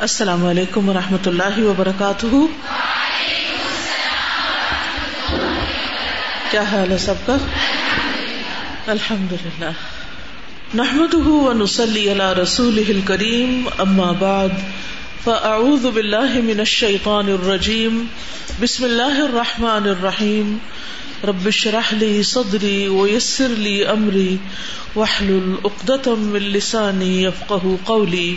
السلام علیکم و رحمۃ اللہ وبرکاتہ۔ کیا حال ہے سب کا؟ الحمد للہ نحمد ونسلی علی رسول کریم اما بعد، فاعوذ باللہ من الشیطان الرجیم۔ بسم اللہ الرحمن الرحیم۔ رب اشرح لي صدری ويسر لي امری۔ واحلل عقدة من لسانی يفقهوا قولی۔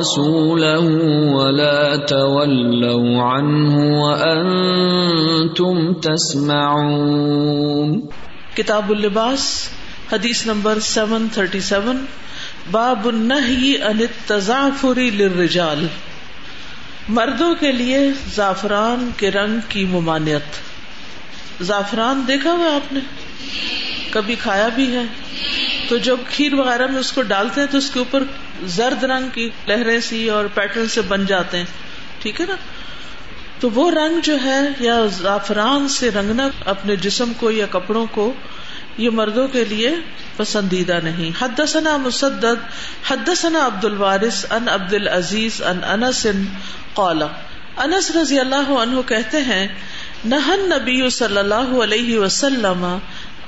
ورسوله ولا تولوا عنه وأنتم تسمعون. کتاب اللباس، حدیث نمبر 737 باب النہی عن التزعفر للرجال، مردوں کے لیے زعفران کے رنگ کی ممانعت۔ زعفران دیکھا ہوا آپ نے؟ کبھی کھایا بھی ہے؟ تو جب کھیر وغیرہ میں اس کو ڈالتے ہیں تو اس کے اوپر زرد رنگ کی لہریں سی اور پیٹرن سے بن جاتے ہیں۔ ٹھیک ہے نا؟ تو وہ رنگ جو ہے یا زعفران سے رنگنا اپنے جسم کو یا کپڑوں کو یہ مردوں کے لیے پسندیدہ نہیں۔ حد ثنا مسدد حد ثنا عبد الوارث ان عبد العزیز ان انس قالا انس رضی اللہ عنہ کہتے ہیں نہن نبی صلی اللہ علیہ وسلم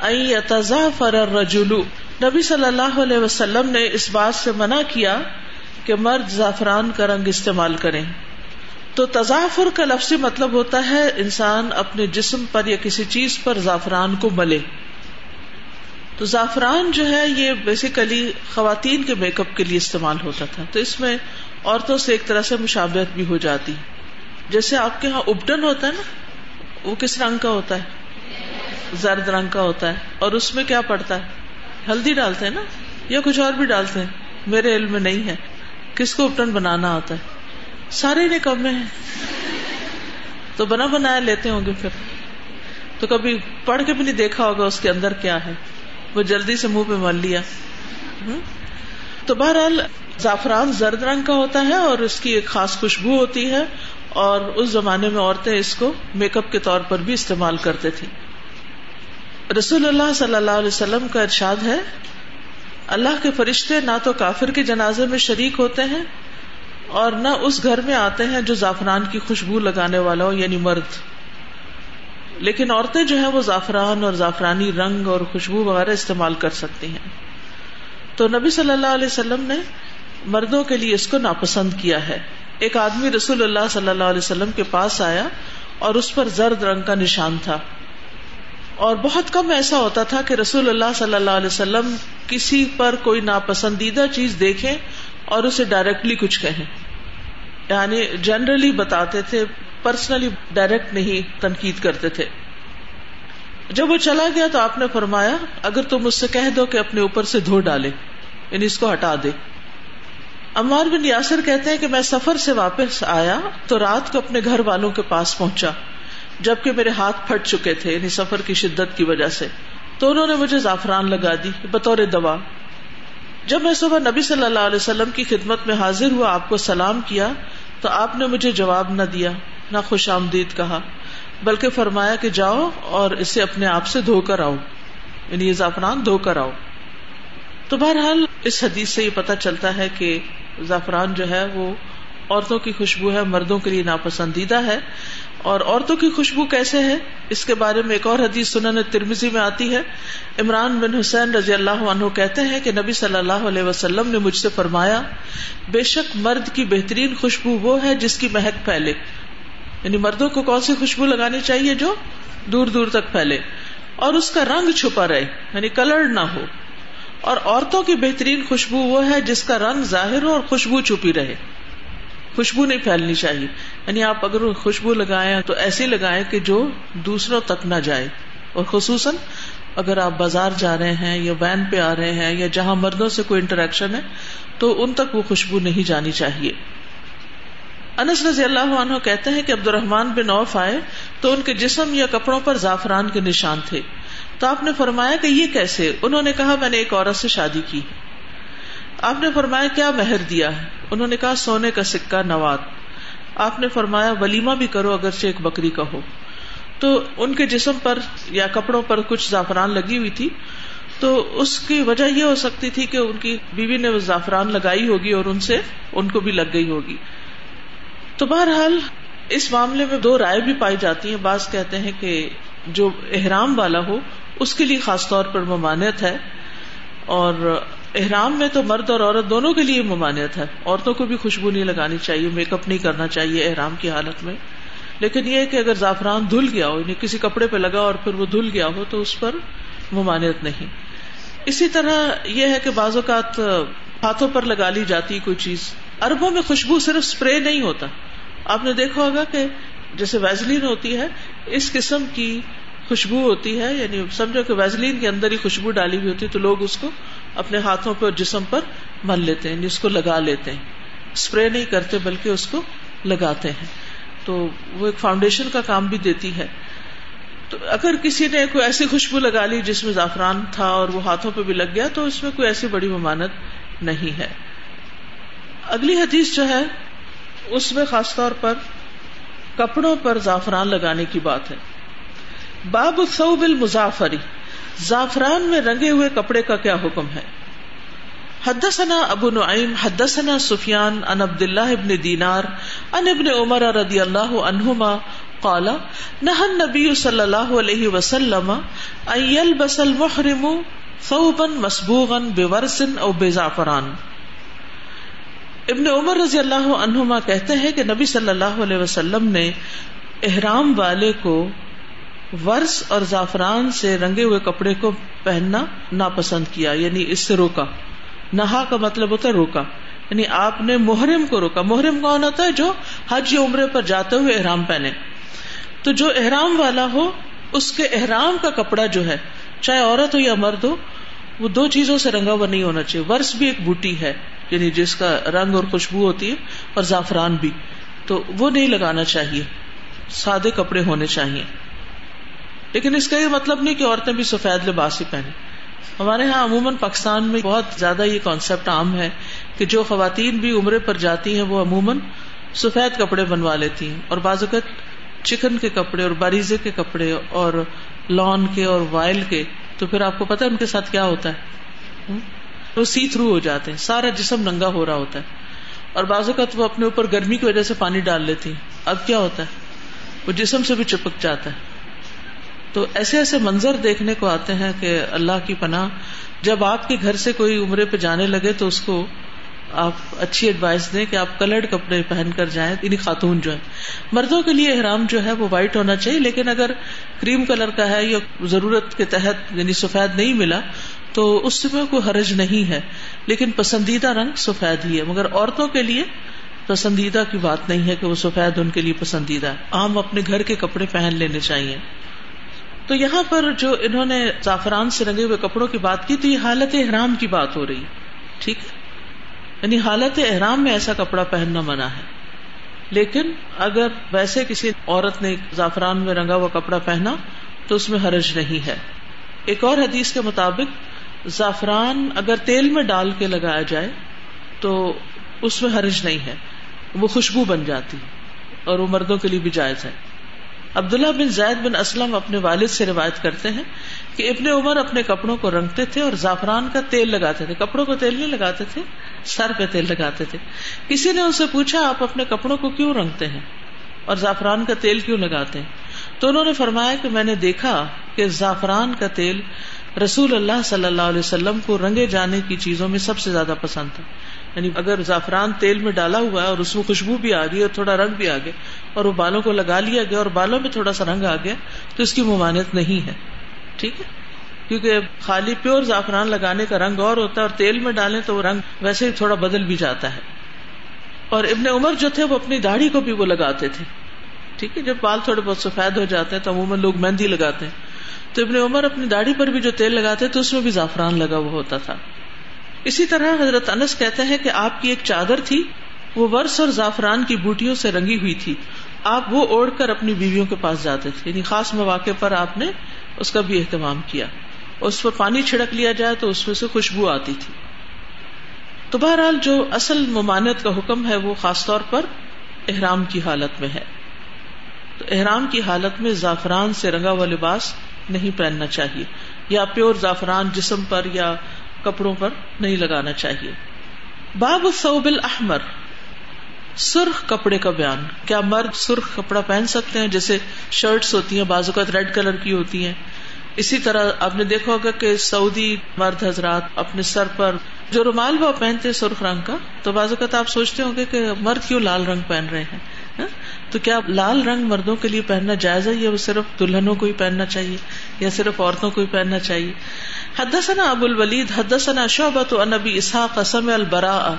یتزعفر الرجل۔ نبی صلی اللہ علیہ وسلم نے اس بات سے منع کیا کہ مرد زعفران کا رنگ استعمال کریں۔ تو تضافر کا لفظی مطلب ہوتا ہے انسان اپنے جسم پر یا کسی چیز پر زعفران کو ملے۔ تو زعفران جو ہے یہ بیسیکلی خواتین کے میک اپ کے لیے استعمال ہوتا تھا۔ تو اس میں عورتوں سے ایک طرح سے مشابہت بھی ہو جاتی۔ جیسے آپ کے یہاں ابڈن ہوتا ہے نا، وہ کس رنگ کا ہوتا ہے؟ زرد رنگ کا ہوتا ہے۔ اور اس میں کیا پڑتا ہے؟ ہلدی ڈالتے ہیں نا، یا کچھ اور بھی ڈالتے ہیں، میرے علم میں نہیں ہے۔ کس کو اپٹن بنانا آتا ہے؟ سارے نکمے ہیں۔ تو بنا بنایا لیتے ہوں گے پھر۔ تو کبھی پڑھ کے بھی نہیں دیکھا ہوگا اس کے اندر کیا ہے۔ وہ جلدی سے منہ پہ مل لیا۔ تو بہرحال زعفران زرد رنگ کا ہوتا ہے اور اس کی ایک خاص خوشبو ہوتی ہے۔ اور اس زمانے میں عورتیں اس کو میک اپ کے طور پر بھی استعمال کرتے تھے رسول اللہ صلی اللہ علیہ وسلم کا ارشاد ہے، اللہ کے فرشتے نہ تو کافر کے جنازے میں شریک ہوتے ہیں اور نہ اس گھر میں آتے ہیں جو زعفران کی خوشبو لگانے والا ہو یعنی مرد۔ لیکن عورتیں جو ہیں وہ زعفران اور زعفرانی رنگ اور خوشبو وغیرہ استعمال کر سکتی ہیں۔ تو نبی صلی اللہ علیہ وسلم نے مردوں کے لیے اس کو ناپسند کیا ہے۔ ایک آدمی رسول اللہ صلی اللہ علیہ وسلم کے پاس آیا اور اس پر زرد رنگ کا نشان تھا۔ اور بہت کم ایسا ہوتا تھا کہ رسول اللہ صلی اللہ علیہ وسلم کسی پر کوئی ناپسندیدہ چیز دیکھیں اور اسے ڈائریکٹلی کچھ کہیں۔ یعنی جنرلی بتاتے تھے پرسنلی ڈائریکٹ نہیں تنقید کرتے تھے۔ جب وہ چلا گیا تو آپ نے فرمایا، اگر تم اس سے کہہ دو کہ اپنے اوپر سے دھو ڈالے یعنی اس کو ہٹا دے۔ امار بن یاسر کہتے ہیں کہ میں سفر سے واپس آیا تو رات کو اپنے گھر والوں کے پاس پہنچا۔ جبکہ میرے ہاتھ پھٹ چکے تھے یعنی سفر کی شدت کی وجہ سے۔ تو انہوں نے مجھے زعفران لگا دی، بطور دوا۔ جب میں صبح نبی صلی اللہ علیہ وسلم کی خدمت میں حاضر ہوا، آپ کو سلام کیا، تو آپ نے مجھے جواب نہ دیا، نہ خوش آمدید کہا، بلکہ فرمایا کہ جاؤ اور اسے اپنے آپ سے دھو کر آؤ۔ یعنی یہ زعفران دھو کر آؤ۔ تو بہرحال اس حدیث سے یہ پتا چلتا ہے کہ زعفران جو ہے وہ عورتوں کی خوشبو ہے، مردوں کے لیے ناپسندیدہ ہے۔ اور عورتوں کی خوشبو کیسے ہے اس کے بارے میں ایک اور حدیث سنن ترمزی میں آتی ہے۔ عمران بن حسین رضی اللہ عنہ کہتے ہیں کہ نبی صلی اللہ علیہ وسلم نے مجھ سے فرمایا، بے شک مرد کی بہترین خوشبو وہ ہے جس کی مہک پھیلے۔ یعنی مردوں کو کون سی خوشبو لگانی چاہیے جو دور دور تک پھیلے؟ اور اس کا رنگ چھپا رہے یعنی کلر نہ ہو۔ اور عورتوں کی بہترین خوشبو وہ ہے جس کا رنگ ظاہر ہو اور خوشبو چھپی رہے۔ خوشبو نہیں پھیلنی چاہیے۔ یعنی آپ اگر خوشبو لگائیں تو ایسی لگائیں کہ جو دوسروں تک نہ جائے۔ اور خصوصاً اگر آپ بازار جا رہے ہیں یا وین پہ آ رہے ہیں یا جہاں مردوں سے کوئی انٹریکشن ہے، تو ان تک وہ خوشبو نہیں جانی چاہیے۔ انس رضی اللہ عنہ کہتے ہیں کہ عبد الرحمان بن اوف آئے تو ان کے جسم یا کپڑوں پر زعفران کے نشان تھے۔ تو آپ نے فرمایا کہ یہ کیسے؟ انہوں نے کہا، میں نے ایک عورت سے شادی کی۔ آپ نے فرمایا کیا مہر دیا ہے؟ انہوں نے کہا سونے کا سکہ نواد۔ آپ نے فرمایا ولیمہ بھی کرو اگرچہ ایک بکری کا ہو۔ تو ان کے جسم پر یا کپڑوں پر کچھ زعفران لگی ہوئی تھی۔ تو اس کی وجہ یہ ہو سکتی تھی کہ ان کی بیوی نے وہ زعفران لگائی ہوگی اور ان سے ان کو بھی لگ گئی ہوگی۔ تو بہرحال اس معاملے میں دو رائے بھی پائی جاتی ہیں۔ بعض کہتے ہیں کہ جو احرام والا ہو، اس کے لیے خاص طور پر ممانعت ہے۔ اور احرام میں تو مرد اور عورت دونوں کے لیے ممانعت ہے۔ عورتوں کو بھی خوشبو نہیں لگانی چاہیے، میک اپ نہیں کرنا چاہیے احرام کی حالت میں۔ لیکن یہ کہ اگر زعفران دھل گیا ہو یعنی کسی کپڑے پہ لگا اور پھر وہ دھل گیا ہو، تو اس پر ممانعت نہیں۔ اسی طرح یہ ہے کہ بعض اوقات ہاتھوں پر لگا لی جاتی کوئی چیز۔ اربوں میں خوشبو صرف اسپرے نہیں ہوتا۔ آپ نے دیکھا ہوگا کہ جیسے ویزلین ہوتی ہے، اس قسم کی خوشبو ہوتی ہے یعنی سمجھو کہ ویزلین کے اندر ہی خوشبو ڈالی ہوئی ہوتی ہے تو لوگ اس کو اپنے ہاتھوں پہ اور جسم پر مل لیتے ہیں یعنی جس کو لگا لیتے ہیں۔ اسپرے نہیں کرتے بلکہ اس کو لگاتے ہیں۔ تو وہ ایک فاؤنڈیشن کا کام بھی دیتی ہے۔ تو اگر کسی نے کوئی ایسی خوشبو لگا لی جس میں زعفران تھا اور وہ ہاتھوں پہ بھی لگ گیا، تو اس میں کوئی ایسی بڑی ممانت نہیں ہے۔ اگلی حدیث جو ہے، اس میں خاص طور پر کپڑوں پر زعفران لگانے کی بات ہے۔ باب الثوب المزافری زعفران میں رنگے ہوئے کپڑے کا کیا حکم ہے؟ حدثنا ابو نعیم، حدثنا سفیان ان عبد اللہ ابن دینار ان ابن عمر رضی اللہ عنہما قال نهى النبي صلی اللہ علیہ وسلم ان يلبس المحرم ثوبا مسبوغا بورس او بزعفران۔ ابن عمر رضی اللہ عنہما کہتے ہیں کہ نبی صلی اللہ علیہ وسلم نے احرام والے کو ورس اور زعفران سے رنگے ہوئے کپڑے کو پہننا ناپسند کیا یعنی اس سے روکا۔ نہا کا مطلب ہوتا ہے روکا۔ یعنی آپ نے محرم کو روکا۔ محرم کون ہوتا ہے جو حج یا عمرے پر جاتے ہوئے احرام پہنے۔ تو جو احرام والا ہو، اس کے احرام کا کپڑا جو ہے، چاہے عورت ہو یا مرد ہو، وہ دو چیزوں سے رنگا ہوا نہیں ہونا چاہیے۔ ورس بھی ایک بوٹی ہے یعنی جس کا رنگ اور خوشبو ہوتی ہے، اور زعفران بھی۔ تو وہ نہیں لگانا چاہیے۔ سادے کپڑے ہونے چاہیے۔ لیکن اس کا یہ مطلب نہیں کہ عورتیں بھی سفید لباس ہی پہنے ہمارے یہاں عموماً پاکستان میں بہت زیادہ یہ کانسیپٹ عام ہے کہ جو خواتین بھی عمرے پر جاتی ہیں وہ عموماً سفید کپڑے بنوا لیتی ہیں اور بعض اوقات چکن کے کپڑے اور باریزے کے کپڑے اور لان کے اور وائل کے، تو پھر آپ کو پتا ان کے ساتھ کیا ہوتا ہے؟ وہ سی تھرو ہو جاتے ہیں، سارا جسم ننگا ہو رہا ہوتا ہے۔ اور بعض اوقات وہ اپنے اوپر گرمی کی وجہ سے پانی ڈال لیتی ہیں۔ اب کیا ہوتا ہے؟ وہ جسم سے بھی چپک جاتا ہے۔ تو ایسے ایسے منظر دیکھنے کو آتے ہیں کہ اللہ کی پناہ، جب آپ کے گھر سے کوئی عمرے پہ جانے لگے تو اس کو آپ اچھی ایڈوائس دیں کہ آپ کلرڈ کپڑے پہن کر جائیں یعنی خاتون جو ہے مردوں کے لیے احرام جو ہے وہ وائٹ ہونا چاہیے، لیکن اگر کریم کلر کا ہے یا ضرورت کے تحت یعنی سفید نہیں ملا، تو اس میں کوئی حرج نہیں ہے۔ لیکن پسندیدہ رنگ سفید ہی ہے۔ مگر عورتوں کے لیے پسندیدہ کی بات نہیں ہے کہ وہ سفید ان کے لیے پسندیدہ ہے۔ عام اپنے گھر کے کپڑے پہن لینے چاہیے۔ تو یہاں پر جو انہوں نے زعفران سے رنگے ہوئے کپڑوں کی بات کی تو یہ حالت احرام کی بات ہو رہی ٹھیک یعنی حالت احرام میں ایسا کپڑا پہننا منع ہے۔ لیکن اگر ویسے کسی عورت نے زعفران میں رنگا ہوا کپڑا پہنا تو اس میں حرج نہیں ہے۔ ایک اور حدیث کے مطابق، زعفران اگر تیل میں ڈال کے لگایا جائے تو اس میں حرج نہیں ہے، وہ خوشبو بن جاتی اور وہ مردوں کے لیے بھی جائز ہے۔ عبداللہ بن زید بن اسلم اپنے والد سے روایت کرتے ہیں کہ ابن عمر اپنے کپڑوں کو رنگتے تھے اور زعفران کا تیل لگاتے تھے۔ کپڑوں کو تیل نہیں لگاتے تھے، سر پہ تیل لگاتے تھے۔ کسی نے ان سے پوچھا، آپ اپنے کپڑوں کو کیوں رنگتے ہیں اور زعفران کا تیل کیوں لگاتے ہیں؟ تو انہوں نے فرمایا کہ میں نے دیکھا کہ زعفران کا تیل رسول اللہ صلی اللہ علیہ وسلم کو رنگے جانے کی چیزوں میں سب سے زیادہ پسند تھا۔ یعنی اگر زعفران تیل میں ڈالا ہوا ہے اور اس میں خوشبو بھی آ گئی اور تھوڑا رنگ بھی آ گیا اور وہ بالوں کو لگا لیا گیا اور بالوں میں تھوڑا سا رنگ آ گیا، تو اس کی ممانت نہیں ہے۔ ٹھیک ہے؟ کیونکہ خالی پیور زعفران لگانے کا رنگ اور ہوتا ہے اور تیل میں ڈالیں تو وہ رنگ ویسے ہی تھوڑا بدل بھی جاتا ہے۔ اور ابن عمر جو تھے وہ اپنی داڑھی کو بھی وہ لگاتے تھے۔ ٹھیک ہے؟ جب بال تھوڑے بہت سفید ہو جاتے ہیں تو عموماً لوگ مہندی لگاتے ہیں۔ تو ابن عمر اپنی داڑھی پر بھی جو تیل لگاتے تو اس میں بھی زعفران لگا ہوا ہوتا تھا۔ اسی طرح حضرت انس کہتے ہیں کہ آپ کی ایک چادر تھی، وہ ورس اور زعفران کی بوٹیوں سے رنگی ہوئی تھی۔ آپ وہ اوڑھ کر اپنی بیویوں کے پاس جاتے تھے یعنی خاص مواقع پر آپ نے اس کا بھی اہتمام کیا۔ اس پر پانی چھڑک لیا جائے تو اس میں سے خوشبو آتی تھی۔ تو بہرحال جو اصل ممانت کا حکم ہے، وہ خاص طور پر احرام کی حالت میں ہے۔ تو احرام کی حالت میں زعفران سے رنگا ہوا لباس نہیں پہننا چاہیے۔ یا پیور زعفران جسم پر یا کپڑوں پر نہیں لگانا چاہیے۔ باب الثوب الاحمر، سرخ کپڑے کا بیان۔ کیا مرد سرخ کپڑا پہن سکتے ہیں؟ جیسے شرٹس ہوتی ہیں بعض اوقات ریڈ کلر کی ہوتی ہیں۔ اسی طرح آپ نے دیکھا ہوگا کہ سعودی مرد حضرات اپنے سر پر، جو رومال وہ پہنتے سرخ رنگ کا، تو بعض اوقات آپ سوچتے ہوں گے کہ مرد کیوں لال رنگ پہن رہے ہیں؟ تو کیا لال رنگ مردوں کے لیے پہننا جائز ہے یا وہ صرف دلہنوں کو ہی پہننا چاہیے یا صرف عورتوں کو ہی پہننا چاہیے؟ حدثنا ابو الولید، حدثنا شعبۃ عن ابي اسحاق سمع البراء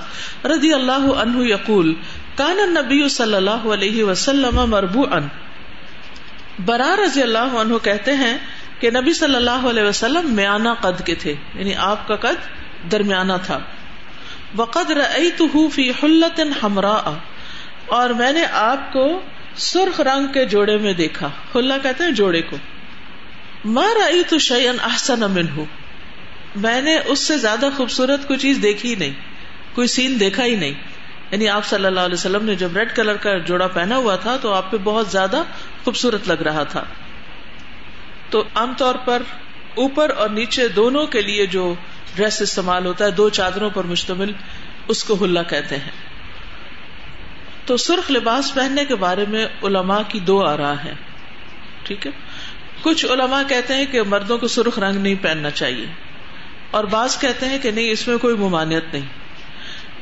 رضی اللہ عنہ یقول، کان النبی صلی اللہ علیہ وسلم مربوعا. برا رضی اللہ عنہ کہتے ہیں کہ نبی صلی اللہ علیہ وسلم میانہ قد کے تھے یعنی آپ کا قد درمیانہ تھا۔ وقد رأيته في حلة حمراء۔ اور میں نے آپ کو سرخ رنگ کے جوڑے میں دیکھا۔ حلہ کہتے ہیں جوڑے کو۔ ما رأيت شيئا احسن منه میں نے اس سے زیادہ خوبصورت کوئی چیز دیکھی ہی نہیں۔ کوئی سین دیکھا ہی نہیں۔ یعنی آپ صلی اللہ علیہ وسلم نے جب ریڈ کلر کا جوڑا پہنا ہوا تھا تو آپ پہ بہت زیادہ خوبصورت لگ رہا تھا۔ تو عام طور پر اوپر اور نیچے دونوں کے لیے جو ڈریس استعمال ہوتا ہے، دو چادروں پر مشتمل اس کو ہلا کہتے ہیں۔ تو سرخ لباس پہننے کے بارے میں علماء کی دو آرا ہے ٹھیک ہے؟ کچھ علماء کہتے ہیں کہ مردوں کو سرخ رنگ نہیں پہننا چاہیے، اور بعض کہتے ہیں کہ نہیں، اس میں کوئی ممانعت نہیں۔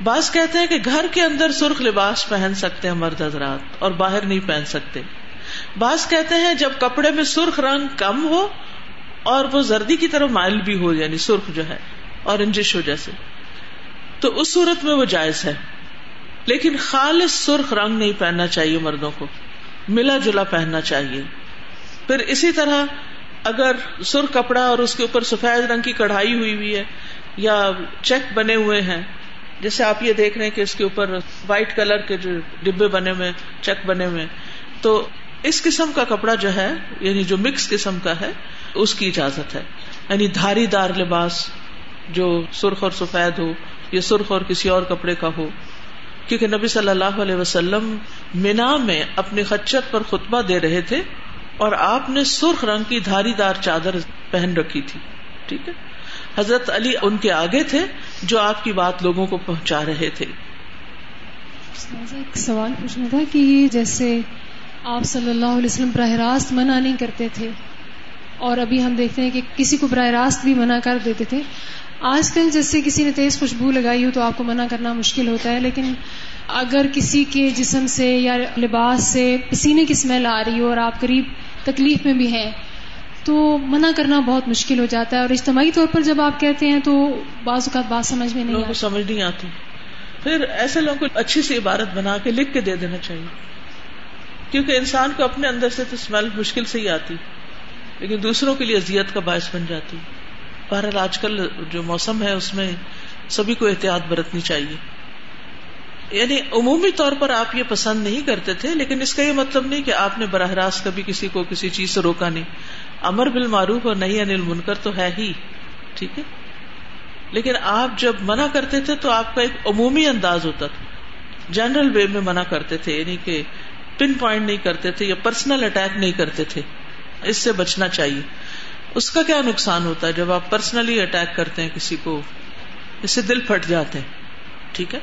بعض کہتے ہیں کہ گھر کے اندر سرخ لباس پہن سکتے ہیں مرد حضرات، اور باہر نہیں پہن سکتے۔ بعض کہتے ہیں جب کپڑے میں سرخ رنگ کم ہو، اور وہ زردی کی طرف مائل بھی ہو یعنی سرخ جو ہے اور انجش ہو جیسے، تو اس صورت میں وہ جائز ہے۔ لیکن خالص سرخ رنگ نہیں پہننا چاہیے مردوں کو، ملا جلا پہننا چاہیے۔ پھر اسی طرح اگر سرخ کپڑا اور اس کے اوپر سفید رنگ کی کڑھائی ہوئی ہوئی ہے یا چیک بنے ہوئے ہیں، جیسے آپ یہ دیکھ رہے ہیں کہ اس کے اوپر وائٹ کلر کے جو ڈبے بنے ہوئے چیک بنے ہوئے تو اس قسم کا کپڑا جو ہے یعنی جو مکس قسم کا ہے، اس کی اجازت ہے۔ یعنی دھاری دار لباس جو سرخ اور سفید ہو یا سرخ اور کسی اور کپڑے کا ہو۔ کیونکہ نبی صلی اللہ علیہ وسلم مینا میں اپنے خچت پر خطبہ دے رہے تھے اور آپ نے سرخ رنگ کی دھاری دار چادر پہن رکھی تھی، ٹھیک ہے؟ حضرت علی ان کے آگے تھے جو آپ کی بات لوگوں کو پہنچا رہے تھے۔ ایک سوال پوچھنا تھا کہ جیسے آپ صلی اللہ علیہ وسلم براہ راست منع نہیں کرتے تھے اور ابھی ہم دیکھتے ہیں کہ کسی کو براہ راست بھی منع کر دیتے تھے آج کل جیسے کسی نے تیز خوشبو لگائی ہو تو آپ کو منع کرنا مشکل ہوتا ہے لیکن اگر کسی کے جسم سے یا لباس سے پسینے کی اسمیل آ رہی ہو اور آپ قریب تکلیف میں بھی ہیں تو منع کرنا بہت مشکل ہو جاتا ہے۔ اور اجتماعی طور پر جب آپ کہتے ہیں تو بعض اوقات بات سمجھ میں نہیں کو سمجھ نہیں آتی۔ پھر ایسے لوگوں کو اچھی سی عبارت بنا کے لکھ کے دے دینا چاہیے۔ کیونکہ انسان کو اپنے اندر سے تو اسمیل مشکل سے ہی آتی لیکن دوسروں کے لیے اذیت کا باعث بن جاتی۔ بہرحال آج کل جو موسم ہے، اس میں سبھی کو احتیاط برتنی چاہیے۔ یعنی عمومی طور پر آپ یہ پسند نہیں کرتے تھے، لیکن اس کا یہ مطلب نہیں کہ آپ نے براہ راست کبھی کسی کو کسی چیز سے روکا نہیں۔ امر بل معروف اور نہیں انل منکر تو ہے ہی، ٹھیک ہے؟ لیکن آپ جب منع کرتے تھے تو آپ کا ایک عمومی انداز ہوتا تھا۔ جنرل وے میں منع کرتے تھے یعنی کہ پن پوائنٹ نہیں کرتے تھے یا پرسنل اٹیک نہیں کرتے تھے۔ اس سے بچنا چاہیے۔ اس کا کیا نقصان ہوتا ہے جب آپ پرسنلی اٹیک کرتے ہیں کسی کو؟ اس سے دل پھٹ جاتے ہیں. ٹھیک ہے؟